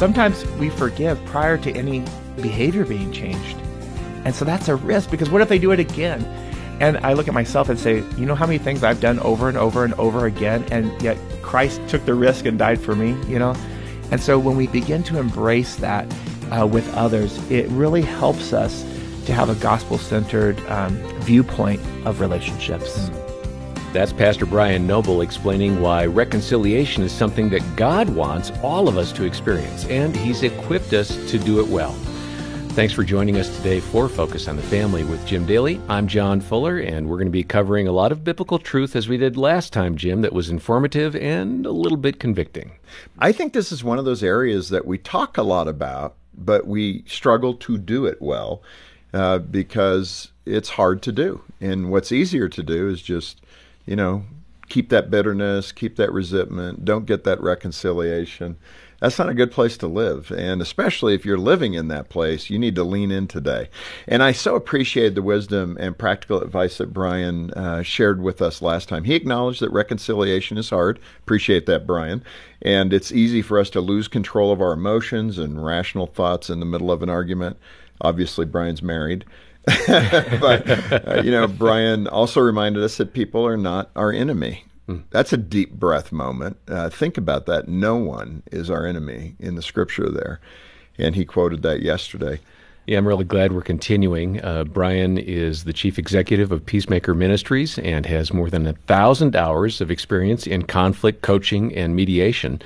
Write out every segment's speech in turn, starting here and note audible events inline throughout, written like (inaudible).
sometimes we forgive prior to any behavior being changed. And so that's a risk because what if they do it again? And I look at myself and say, you know how many things I've done over and over and over again, and yet Christ took the risk and died for me, you know? And so when we begin to embrace that uh, with others, it really helps us to have a gospel centered um, viewpoint of relationships. That's Pastor Brian Noble explaining why reconciliation is something that God wants all of us to experience, and He's equipped us to do it well. Thanks for joining us today for Focus on the Family with Jim Daly. I'm John Fuller, and we're going to be covering a lot of biblical truth as we did last time, Jim, that was informative and a little bit convicting. I think this is one of those areas that we talk a lot about, but we struggle to do it well uh, because it's hard to do. And what's easier to do is just, you know, keep that bitterness, keep that resentment, don't get that reconciliation that's not a good place to live. And especially if you're living in that place, you need to lean in today. And I so appreciated the wisdom and practical advice that Brian uh, shared with us last time. He acknowledged that reconciliation is hard. Appreciate that, Brian. And it's easy for us to lose control of our emotions and rational thoughts in the middle of an argument. Obviously, Brian's married. (laughs) but uh, you know, Brian also reminded us that people are not our enemy. That's a deep breath moment. Uh, think about that. No one is our enemy in the scripture there. And he quoted that yesterday. Yeah, I'm really glad we're continuing. Uh, Brian is the chief executive of Peacemaker Ministries and has more than a thousand hours of experience in conflict coaching and mediation.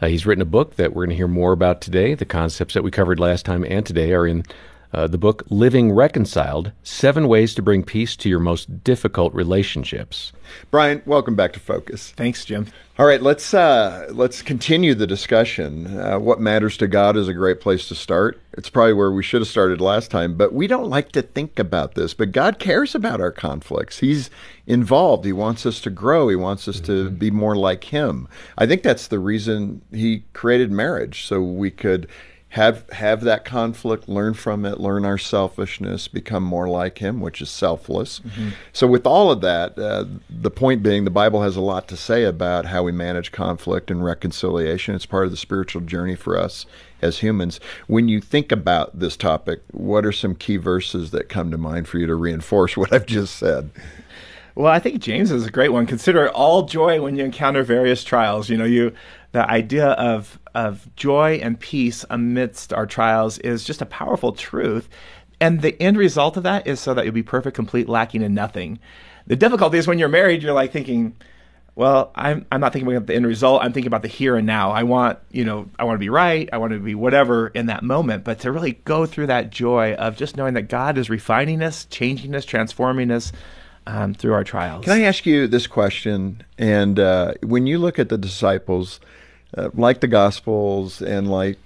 Uh, he's written a book that we're going to hear more about today. The concepts that we covered last time and today are in uh, the book Living Reconciled Seven Ways to Bring Peace to Your Most Difficult Relationships. Brian, welcome back to Focus. Thanks, Jim. All right, let's uh, let's continue the discussion. Uh, what matters to God is a great place to start. It's probably where we should have started last time, but we don't like to think about this. But God cares about our conflicts. He's involved. He wants us to grow. He wants us mm-hmm. to be more like Him. I think that's the reason He created marriage, so we could have have that conflict, learn from it, learn our selfishness, become more like Him, which is selfless. Mm-hmm. So, with all of that, uh, the point being, the Bible has a lot to say about how we manage conflict and reconciliation. It's part of the spiritual journey for us as humans. When you think about this topic, what are some key verses that come to mind for you to reinforce what I've just said? Well, I think James is a great one. Consider all joy when you encounter various trials. You know, you the idea of of joy and peace amidst our trials is just a powerful truth. And the end result of that is so that you'll be perfect, complete, lacking in nothing. The difficulty is when you're married, you're like thinking, well, I'm I'm not thinking about the end result. I'm thinking about the here and now. I want, you know, I want to be right. I want to be whatever in that moment. But to really go through that joy of just knowing that God is refining us, changing us, transforming us um, through our trials. Can I ask you this question? And uh, when you look at the disciples, uh, like the Gospels and like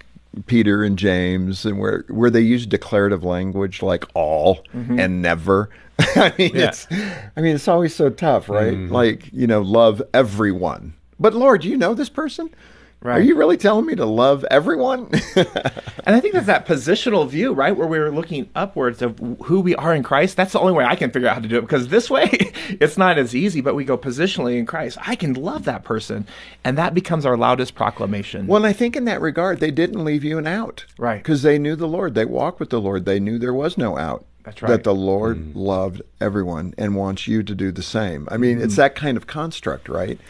Peter and James, and where where they use declarative language like all mm-hmm. and never. (laughs) I mean, yeah. it's I mean, it's always so tough, right? Mm-hmm. Like you know, love everyone. But Lord, you know this person? Right. Are you really telling me to love everyone? (laughs) and I think that's that positional view, right? Where we're looking upwards of who we are in Christ. That's the only way I can figure out how to do it because this way (laughs) it's not as easy, but we go positionally in Christ. I can love that person. And that becomes our loudest proclamation. Well, and I think in that regard, they didn't leave you an out. Right. Because they knew the Lord. They walked with the Lord. They knew there was no out. That's right. That the Lord mm. loved everyone and wants you to do the same. I mean, mm. it's that kind of construct, right?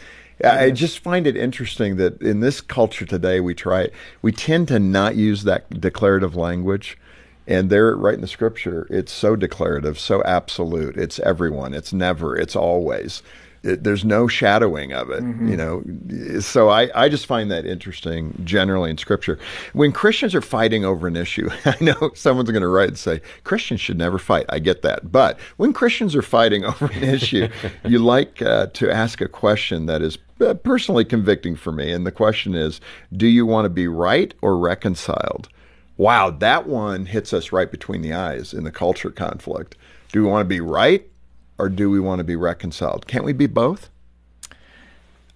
I just find it interesting that in this culture today, we try we tend to not use that declarative language. And there, right in the scripture, it's so declarative, so absolute. It's everyone. It's never. It's always. It, there's no shadowing of it, mm-hmm. you know. So I, I just find that interesting generally in Scripture. When Christians are fighting over an issue, (laughs) I know someone's going to write and say Christians should never fight. I get that, but when Christians are fighting (laughs) over an issue, you like uh, to ask a question that is uh, personally convicting for me, and the question is, do you want to be right or reconciled? Wow, that one hits us right between the eyes in the culture conflict. Do we want to be right or do we want to be reconciled? Can't we be both?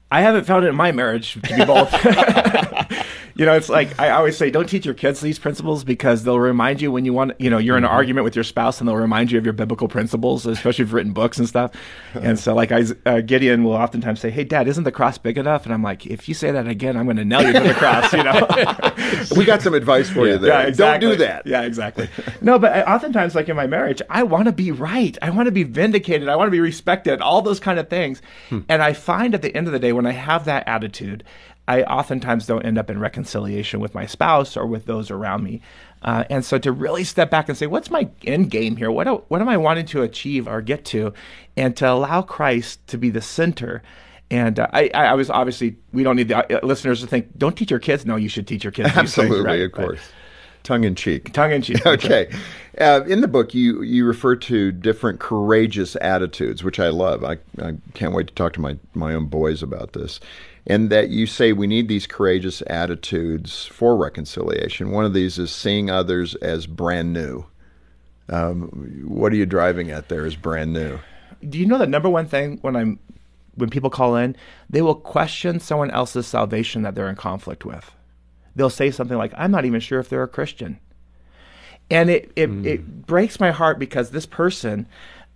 I haven't found it in my marriage to be both. (laughs) you know, it's like I always say, don't teach your kids these principles because they'll remind you when you want, you know, you're in an mm-hmm. argument with your spouse and they'll remind you of your biblical principles, especially if you've written books and stuff. And so, like, I, uh, Gideon will oftentimes say, "Hey, Dad, isn't the cross big enough?" And I'm like, "If you say that again, I'm going to nail you to the cross." You know. (laughs) we got some advice for you there. Yeah, exactly. Don't do that. Yeah, exactly. no, but I, oftentimes, like in my marriage, I want to be right. I want to be vindicated. I want to be respected. All those kind of things. Hmm. And I find at the end of the day, when I have that attitude, I oftentimes don't end up in reconciliation with my spouse or with those around me. Uh, and so to really step back and say, what's my end game here? What, do- what am I wanting to achieve or get to? And to allow Christ to be the center. And uh, I, I was obviously, we don't need the uh, listeners to think, don't teach your kids. No, you should teach your kids. these things, Absolutely, right? of But course. Tongue in cheek. Tongue in cheek. (laughs) Okay. Uh, in the book, you, you refer to different courageous attitudes, which I love. I, I can't wait to talk to my, my own boys about this. And that you say we need these courageous attitudes for reconciliation. One of these is seeing others as brand new. Um, what are you driving at there as brand new? Do you know the number one thing when I'm when people call in, they will question someone else's salvation that they're in conflict with. They'll say something like, "I'm not even sure if they're a Christian," and it it, hmm. it breaks my heart because this person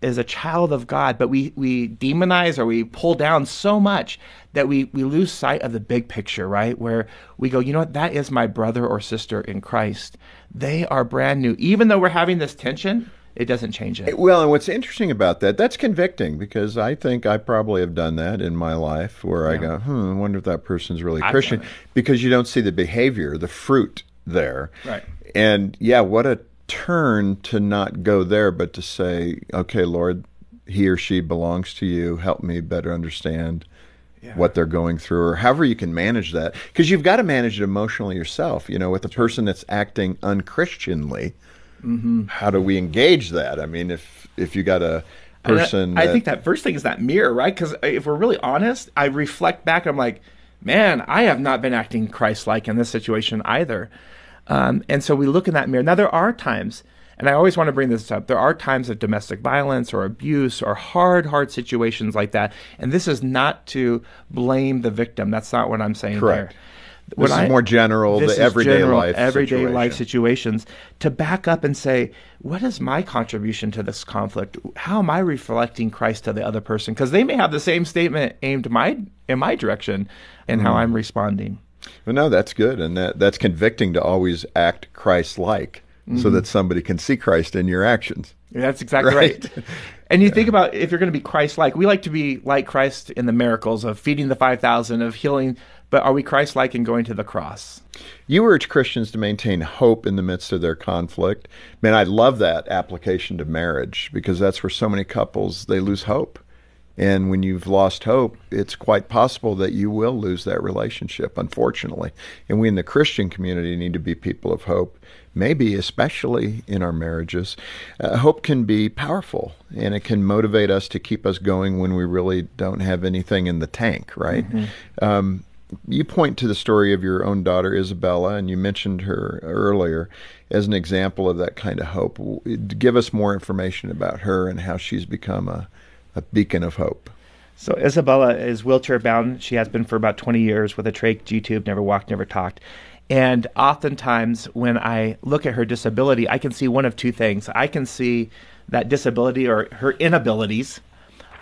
is a child of God, but we we demonize or we pull down so much that we we lose sight of the big picture, right? Where we go, you know what, that is my brother or sister in Christ. They are brand new, even though we're having this tension. It doesn't change it. Well, and what's interesting about that, that's convicting because I think I probably have done that in my life where I go, hmm, I wonder if that person's really I've Christian because you don't see the behavior, the fruit there. Right. And yeah, what a turn to not go there, but to say, okay, Lord, he or she belongs to you. Help me better understand what they're going through or however you can manage that because you've got to manage it emotionally yourself you know with a person that's acting unchristianly Mm-hmm. how do we engage that i mean if if you got a person I, think that first thing is that mirror, right? Because if we're really honest, I reflect back. And I'm like, man, I have not been acting Christ-like in this situation either. Um, and so we look in that mirror. Now there are times, and I always want to bring this up. There are times of domestic violence or abuse or hard, hard situations like that. And this is not to blame the victim. That's not what I'm saying Correct. there. This is more general, this the is everyday general, life everyday life situations to back up and say, what is my contribution to this conflict? How am I reflecting Christ to the other person? Because they may have the same statement aimed my in my direction and Mm. how I'm responding. well, no that's good and that that's convicting to always act christ-like so Mm-hmm. that somebody can see christ in your actions That's exactly Right. right. (laughs) And you think about if you're going to be Christ-like, we like to be like Christ in the miracles of feeding the five thousand, of healing. But are we Christ-like in going to the cross? You urge Christians to maintain hope in the midst of their conflict. Man, I love that application to marriage because that's where so many couples they lose hope. And when you've lost hope, it's quite possible that you will lose that relationship, unfortunately. And we in the Christian community need to be people of hope, maybe especially in our marriages. Uh, hope can be powerful and it can motivate us to keep us going when we really don't have anything in the tank, right? Um, you point to the story of your own daughter Isabella, and you mentioned her earlier as an example of that kind of hope. Give us more information about her and how she's become a, a beacon of hope. So Isabella is wheelchair bound. She has been for about 20 years with a trach G tube, never walked, never talked. And oftentimes when I look at her disability, I can see one of two things. I can see that disability or her inabilities,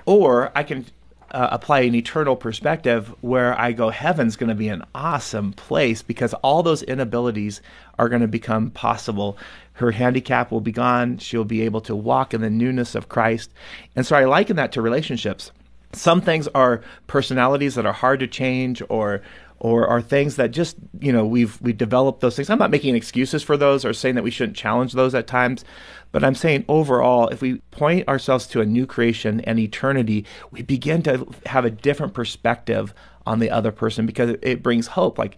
or I can uh, apply an eternal perspective where I go, heaven's going to be an awesome place because all those inabilities are going to become possible. Her handicap will be gone. She'll be able to walk in the newness of Christ. And so I liken that to relationships. Some things are personalities that are hard to change or or are things that just you know we've we developed those things. I'm not making excuses for those or saying that we shouldn't challenge those at times, but I'm saying overall, if we point ourselves to a new creation and eternity, we begin to have a different perspective on the other person because it, it brings hope. Like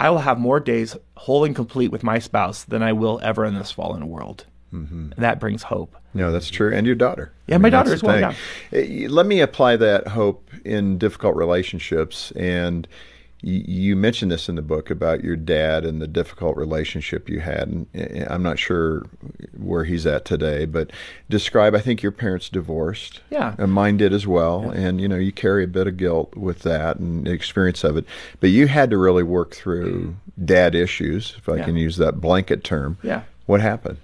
I will have more days whole and complete with my spouse than I will ever in this fallen world. Mm-hmm. And that brings hope. No, that's true. And your daughter. Yeah, my daughter as well. Uh, Let me apply that hope in difficult relationships. And you, you mentioned this in the book about your dad and the difficult relationship you had. And eh, I'm not sure where he's at today, but describe. I think your parents divorced. Yeah. and mine did as well. And you know, you carry a bit of guilt with that and the experience of it. But you had to really work through dad issues, if I Yeah. can use that blanket term. Yeah. What happened?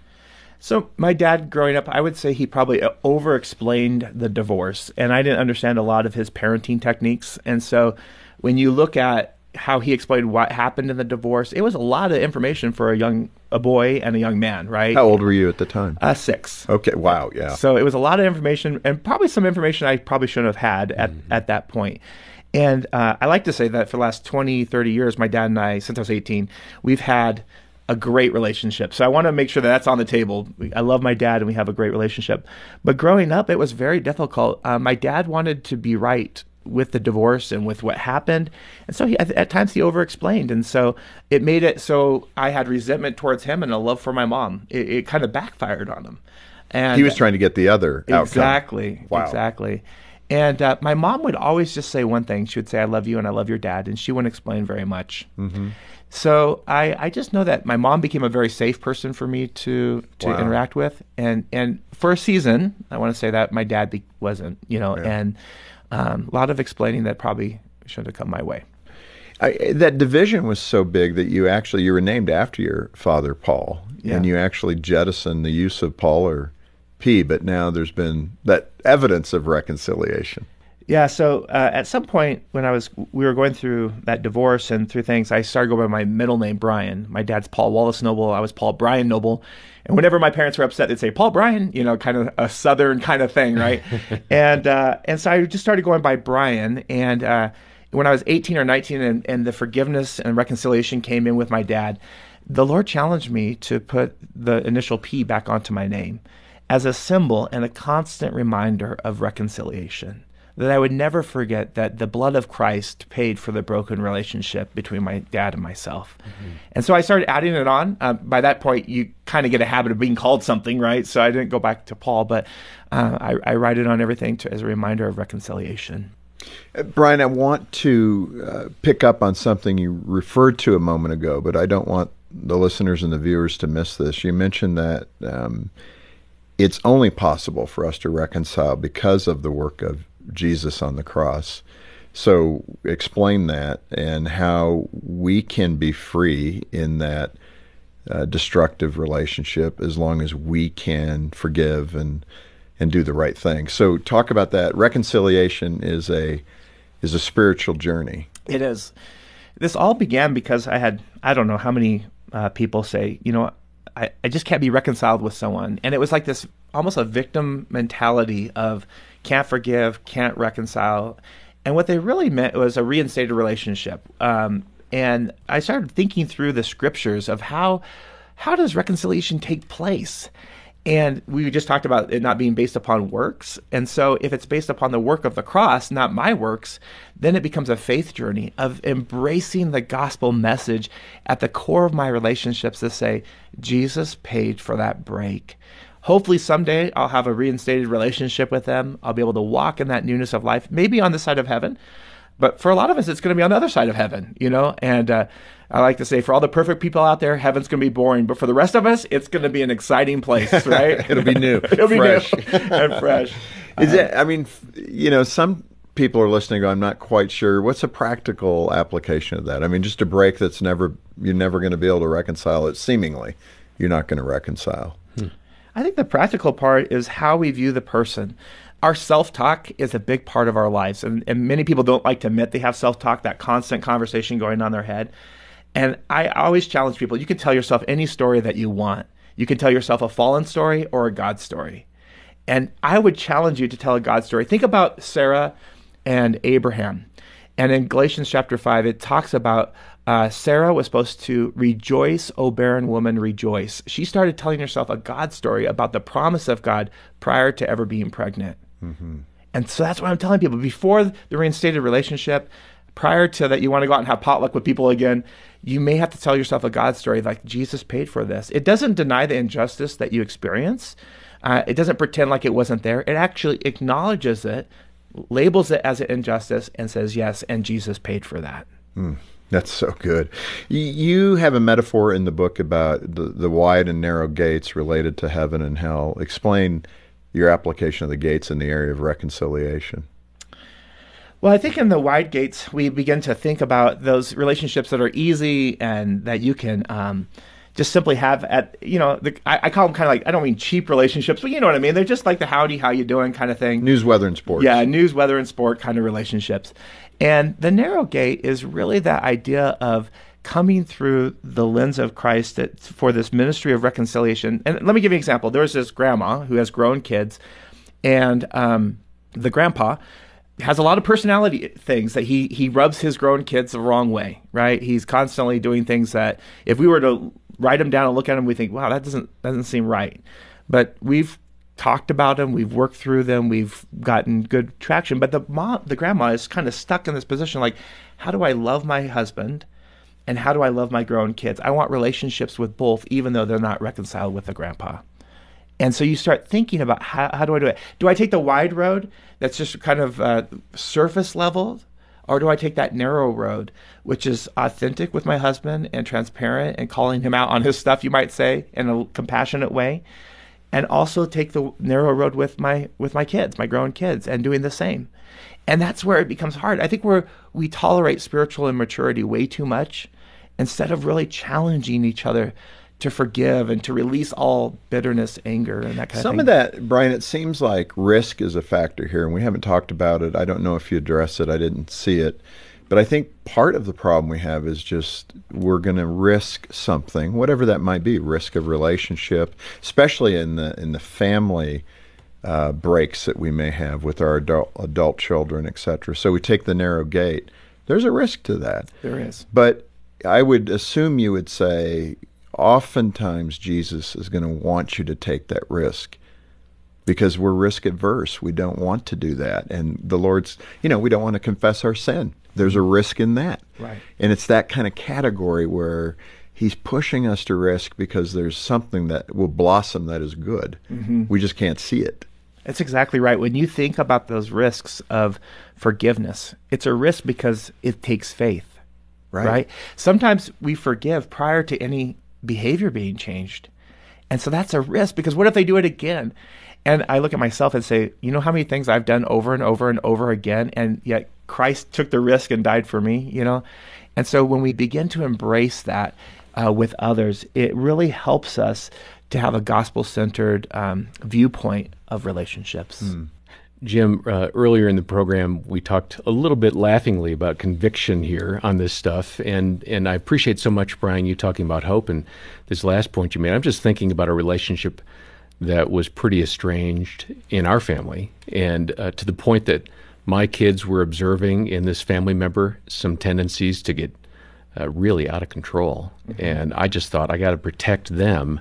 So my dad growing up, I would say he probably over explained the divorce and I didn't understand a lot of his parenting techniques. And so when you look at how he explained what happened in the divorce, it was a lot of information for a young a boy and a young man, right? How old were you at the time? Uh, six. Okay. Wow. Yeah. So it was a lot of information and probably some information I probably shouldn't have had at, at that point. And uh, I like to say that for the last 20, 30 years, my dad and I, since I was 18, we've had a great relationship. So I want to make sure that that's on the table. I love my dad and we have a great relationship. But growing up, it was very difficult. Uh, my dad wanted to be right with the divorce and with what happened. And so he, at, at times he over explained. And so it made it so I had resentment towards him and a love for my mom. It, it kind of backfired on him. And he was trying to get the other outcome. Exactly. Wow. Exactly. And uh, my mom would always just say one thing. She would say, "I love you and I love your dad," and she wouldn't explain very much. Mm-hmm. So I, I just know that my mom became a very safe person for me to to Wow. interact with, and and for a season, I want to say that my dad be, wasn't, you know, Yeah. and um, a lot of explaining that probably shouldn't have come my way. I, that division was so big that you actually you were named after your father Paul, Yeah. and you actually jettisoned the use of Paul or P. But now there's been that evidence of reconciliation. Yeah. So uh, at some point when I was, we were going through that divorce and through things, I started going by my middle name, Brian. My dad's Paul Wallace Noble. I was Paul Brian Noble. And whenever my parents were upset, they'd say Paul Brian, you know, kind of a Southern kind of thing, right? (laughs) and uh, and so I just started going by Brian. And uh, when I was 18 or 19, and, and the forgiveness and reconciliation came in with my dad, the Lord challenged me to put the initial P back onto my name as a symbol and a constant reminder of reconciliation. That I would never forget that the blood of Christ paid for the broken relationship between my dad and myself. And so I started adding it on. Uh, by that point, you kind of get a habit of being called something, right? So I didn't go back to Paul, but uh, I, I write it on everything to, as a reminder of reconciliation. Uh, Brian, I want to uh, pick up on something you referred to a moment ago, but I don't want the listeners and the viewers to miss this. You mentioned that um, it's only possible for us to reconcile because of the work of Jesus on the cross. So, explain that and how we can be free in that uh, destructive relationship as long as we can forgive and and do the right thing. So, talk about that. Reconciliation is a is a spiritual journey. It is. This all began because I had, I don't know how many uh, people say, you know, I, I just can't be reconciled with someone. And it was like this almost a victim mentality of can't forgive, can't reconcile. And what they really meant was a reinstated relationship. Um, and I started thinking through the scriptures of how how does reconciliation take place? And we just talked about it not being based upon works. And so, if it's based upon the work of the cross, not my works, then it becomes a faith journey of embracing the gospel message at the core of my relationships to say, Jesus paid for that break. Hopefully, someday I'll have a reinstated relationship with them. I'll be able to walk in that newness of life, maybe on the side of heaven. But for a lot of us, it's going to be on the other side of heaven, you know? And uh, I like to say, for all the perfect people out there, heaven's going to be boring. But for the rest of us, it's going to be an exciting place, (laughs) right? It'll be new, (laughs) It'll be fresh. new (laughs) and fresh. Is it? I mean, you know, some people are listening. I'm not quite sure. What's a practical application of that? I mean, just a break that's never you're never going to be able to reconcile it. Seemingly, you're not going to reconcile. I think the practical part is how we view the person. Our self talk is a big part of our lives. And, and many people don't like to admit they have self talk, that constant conversation going on in their head. And I always challenge people you can tell yourself any story that you want. You can tell yourself a fallen story or a God story. And I would challenge you to tell a God story. Think about Sarah and Abraham. And in Galatians chapter 5, it talks about uh, Sarah was supposed to rejoice, O barren woman, rejoice. She started telling herself a God story about the promise of God prior to ever being pregnant. And so that's what I'm telling people. Before the reinstated relationship, prior to that, you want to go out and have potluck with people again, you may have to tell yourself a God story like Jesus paid for this. It doesn't deny the injustice that you experience. Uh, it doesn't pretend like it wasn't there. It actually acknowledges it, labels it as an injustice, and says yes, and Jesus paid for that. That's so good. You have a metaphor in the book about the, the wide and narrow gates related to heaven and hell. Explain your application of the gates in the area of reconciliation. Well, I think in the wide gates, we begin to think about those relationships that are easy and that you can um, just simply have at, you know, the, I, I call them kind of like, I don't mean cheap relationships, but you know what I mean? They're just like the howdy, how you doing kind of thing. News, weather, and sports. Yeah, news, weather, and sport kind of relationships. And the narrow gate is really that idea of coming through the lens of Christ that, for this ministry of reconciliation. And let me give you an example. There was this grandma who has grown kids, and um, the grandpa has a lot of personality things that he he rubs his grown kids the wrong way, right? He's constantly doing things that if we were to write them down and look at them, we think, wow, that doesn't doesn't seem right. But we've talked about them, we've worked through them, we've gotten good traction. But the mom, the grandma, is kind of stuck in this position, like, how do I love my husband? And how do I love my grown kids? I want relationships with both, even though they're not reconciled with the grandpa. And so you start thinking about how, how do I do it? Do I take the wide road that's just kind of uh, surface level? Or do I take that narrow road, which is authentic with my husband and transparent and calling him out on his stuff, you might say, in a compassionate way? And also take the narrow road with my with my kids, my grown kids, and doing the same. And that's where it becomes hard. I think we're we tolerate spiritual immaturity way too much instead of really challenging each other to forgive and to release all bitterness, anger, and that kind Some of Some of that, Brian, it seems like risk is a factor here, and we haven't talked about it. I don't know if you address it, I didn't see it. But I think part of the problem we have is just we're going to risk something, whatever that might be, risk of relationship, especially in the in the family uh, breaks that we may have with our adult, adult children, etc. So we take the narrow gate. There's a risk to that. There is. But I would assume you would say, oftentimes Jesus is going to want you to take that risk because we're risk adverse. We don't want to do that. And the Lord's, you know, we don't want to confess our sin. There's a risk in that. Right. And it's that kind of category where He's pushing us to risk because there's something that will blossom that is good. Mm-hmm. We just can't see it. That's exactly right. When you think about those risks of forgiveness, it's a risk because it takes faith, Right. Sometimes we forgive prior to any behavior being changed. And so that's a risk because what if they do it again? And I look at myself and say, you know how many things I've done over and over and over again, and yet Christ took the risk and died for me, you know? And so when we begin to embrace that uh, with others, it really helps us to have a gospel centered um, viewpoint of relationships. Jim, uh, earlier in the program, we talked a little bit laughingly about conviction here on this stuff, and and I appreciate so much, Brian, you talking about hope and this last point you made. I'm just thinking about a relationship that was pretty estranged in our family, and uh, to the point that my kids were observing in this family member some tendencies to get uh, really out of control, and I just thought I got to protect them,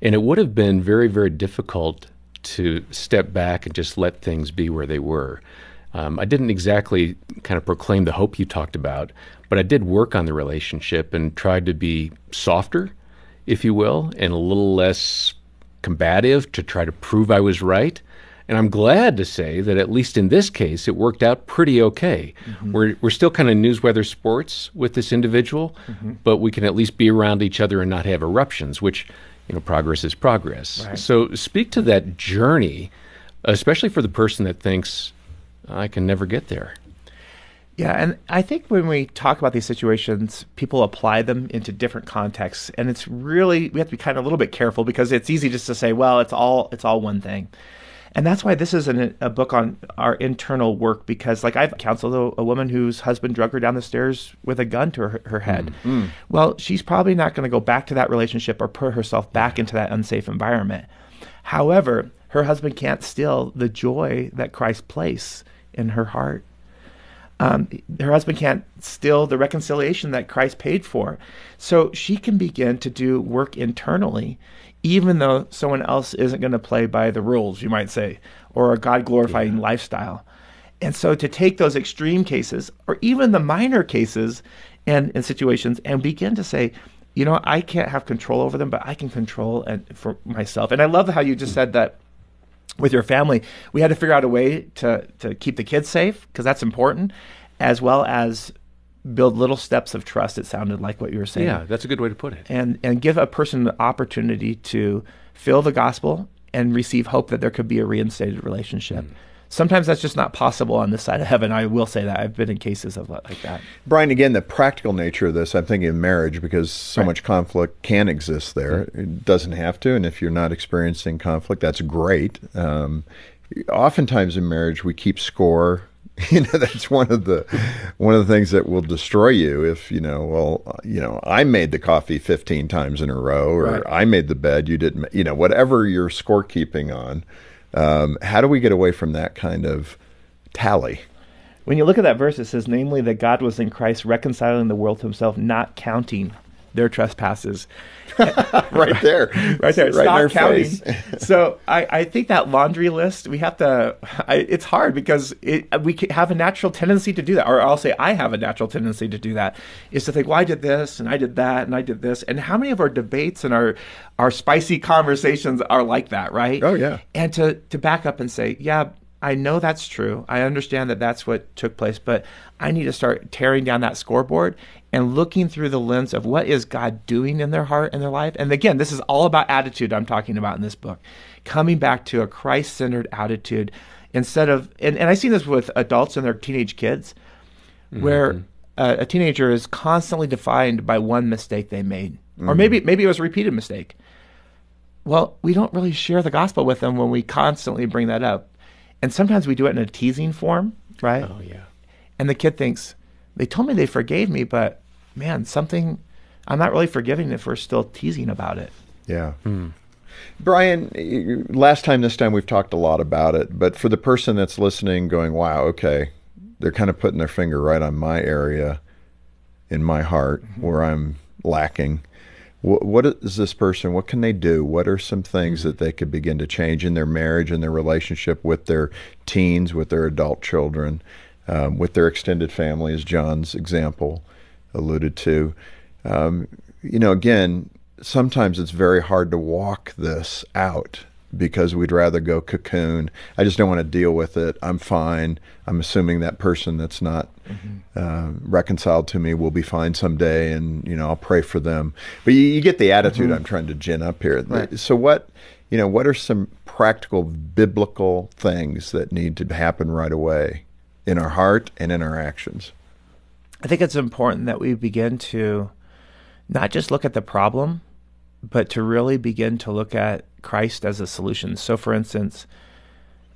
and it would have been very very difficult to step back and just let things be where they were. Um, I didn't exactly kind of proclaim the hope you talked about, but I did work on the relationship and tried to be softer, if you will, and a little less combative to try to prove I was right. And I'm glad to say that at least in this case, it worked out pretty okay. Mm-hmm. We're, we're still kind of news weather sports with this individual, mm-hmm. but we can at least be around each other and not have eruptions, which, you know, progress is progress. Right. So speak to that journey, especially for the person that thinks, I can never get there. Yeah, and I think when we talk about these situations, people apply them into different contexts, and it's really we have to be kind of a little bit careful because it's easy just to say, "Well, it's all it's all one thing," and that's why this is an, a book on our internal work. Because, like, I've counseled a, a woman whose husband drug her down the stairs with a gun to her, her head. Mm. Mm. Well, she's probably not going to go back to that relationship or put herself back into that unsafe environment. However, her husband can't steal the joy that Christ placed in her heart um, her husband can't steal the reconciliation that Christ paid for. So she can begin to do work internally, even though someone else isn't going to play by the rules, you might say, or a God glorifying lifestyle. And so to take those extreme cases, or even the minor cases and, and situations, and begin to say, you know, I can't have control over them, but I can control and for myself. And I love how you just said that with your family, we had to figure out a way to to keep the kids safe because that's important, as well as build little steps of trust. It sounded like what you were saying. Yeah, that's a good way to put it. And and give a person the opportunity to feel the gospel and receive hope that there could be a reinstated relationship. Mm. Sometimes that's just not possible on this side of heaven. I will say that I've been in cases of like that. Brian, again, the practical nature of this, I'm thinking of marriage because so right. much conflict can exist there. Mm-hmm. It doesn't have to, and if you're not experiencing conflict, that's great. Um, oftentimes in marriage, we keep score (laughs) you know that's one of the one of the things that will destroy you if you know well you know i made the coffee 15 times in a row or right. i made the bed you didn't you know whatever you're scorekeeping on um, how do we get away from that kind of tally? When you look at that verse it says namely that god was in christ reconciling the world to himself not counting their trespasses. (laughs) (laughs) right there. Right there. Right Stop counting. (laughs) so I, I think that laundry list, we have to, I, it's hard because it, we have a natural tendency to do that. Or I'll say I have a natural tendency to do that, is to think, well, I did this and I did that and I did this. And how many of our debates and our, our spicy conversations are like that, right? Oh, yeah. And to, to back up and say, yeah, I know that's true. I understand that that's what took place, but I need to start tearing down that scoreboard and looking through the lens of what is God doing in their heart and their life. And again, this is all about attitude I'm talking about in this book. Coming back to a Christ centered attitude instead of, and, and I see this with adults and their teenage kids, mm-hmm. where a teenager is constantly defined by one mistake they made. Mm-hmm. Or maybe maybe it was a repeated mistake. Well, we don't really share the gospel with them when we constantly bring that up and sometimes we do it in a teasing form, right? Oh, yeah. And the kid thinks, they told me they forgave me, but man, something, I'm not really forgiving if we're still teasing about it. Yeah. Mm. Brian, last time, this time, we've talked a lot about it, but for the person that's listening, going, wow, okay, they're kind of putting their finger right on my area in my heart mm-hmm. where I'm lacking what, is this person? What can they do? What are some things that they could begin to change in their marriage and their relationship with their teens, with their adult children, um, with their extended family, as John's example alluded to? Um, you know, again, sometimes it's very hard to walk this out because we'd rather go cocoon. I just don't want to deal with it. I'm fine. I'm assuming that person that's not mm-hmm. uh, reconciled to me will be fine someday, and you know I'll pray for them. But you, you get the attitude mm-hmm. I'm trying to gin up here. Right. So what, you know, what are some practical biblical things that need to happen right away in our heart and in our actions? I think it's important that we begin to not just look at the problem, but to really begin to look at Christ as a solution. So, for instance,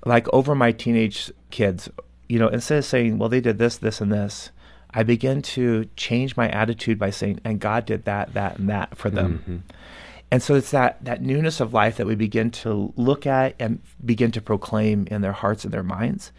like over my teenage kids, you know, instead of saying, well, they did this, this, and this, I begin to change my attitude by saying, and God did that, that, and that for them. Mm-hmm. And so it's that, that newness of life that we begin to look at and begin to proclaim in their hearts and their minds.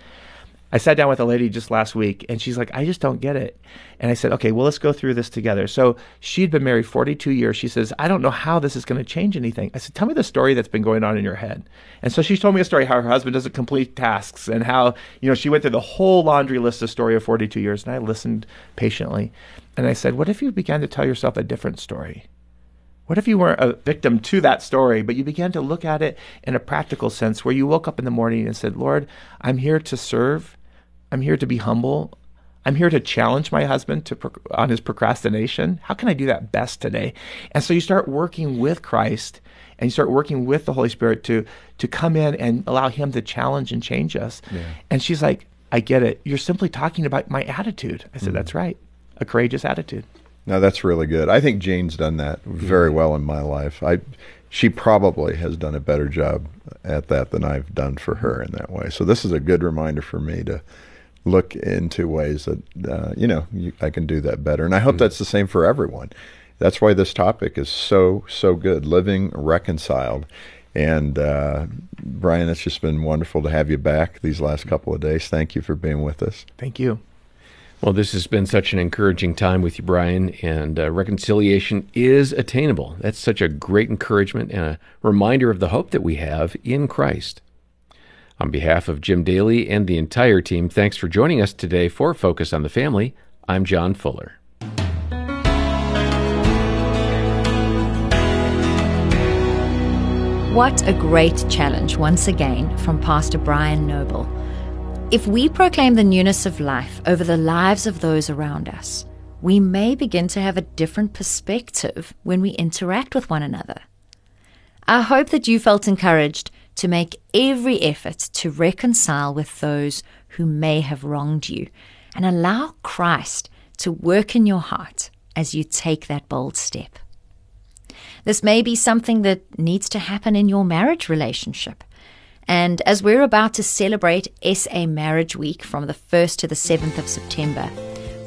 I sat down with a lady just last week and she's like, I just don't get it. And I said, okay, well, let's go through this together. So she'd been married 42 years. She says, I don't know how this is going to change anything. I said, tell me the story that's been going on in your head. And so she told me a story how her husband doesn't complete tasks and how, you know, she went through the whole laundry list of story of 42 years. And I listened patiently. And I said, what if you began to tell yourself a different story? What if you weren't a victim to that story, but you began to look at it in a practical sense where you woke up in the morning and said, Lord, I'm here to serve I'm here to be humble. I'm here to challenge my husband to on his procrastination. How can I do that best today? And so you start working with Christ and you start working with the Holy Spirit to to come in and allow him to challenge and change us. Yeah. And she's like, I get it. You're simply talking about my attitude. I said, mm That's right. A courageous attitude. No, that's really good. I think Jane's done that very well in my life. I she probably has done a better job at that than I've done for her in that way. So this is a good reminder for me to look into ways that uh, you know you, I can do that better. And I hope mm-hmm. that's the same for everyone. That's why this topic is so so good. Living reconciled. And uh, Brian, it's just been wonderful to have you back these last couple of days. Thank you for being with us. Thank you. Well, this has been such an encouraging time with you, Brian, and uh, reconciliation is attainable. That's such a great encouragement and a reminder of the hope that we have in Christ. On behalf of Jim Daly and the entire team, thanks for joining us today for Focus on the Family. I'm John Fuller. What a great challenge once again from Pastor Brian Noble. If we proclaim the newness of life over the lives of those around us, we may begin to have a different perspective when we interact with one another. I hope that you felt encouraged to make every effort to reconcile with those who may have wronged you and allow Christ to work in your heart as you take that bold step. This may be something that needs to happen in your marriage relationship. And as we're about to celebrate SA Marriage Week from the 1st to the 7th of September,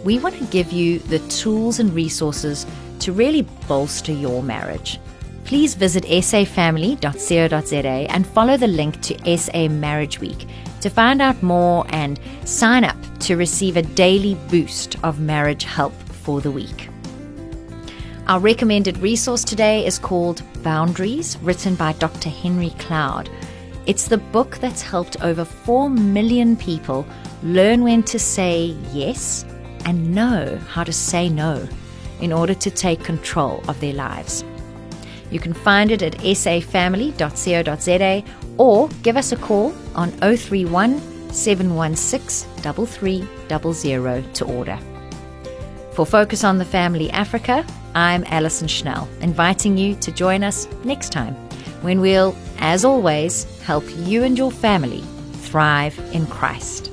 we want to give you the tools and resources to really bolster your marriage. Please visit safamily.co.za and follow the link to SA Marriage Week to find out more and sign up to receive a daily boost of marriage help for the week. Our recommended resource today is called Boundaries, written by Dr. Henry Cloud. It's the book that's helped over 4 million people learn when to say yes and know how to say no in order to take control of their lives. You can find it at safamily.co.za or give us a call on 031 716 3300 to order. For Focus on the Family Africa, I'm Alison Schnell, inviting you to join us next time when we'll, as always, help you and your family thrive in Christ.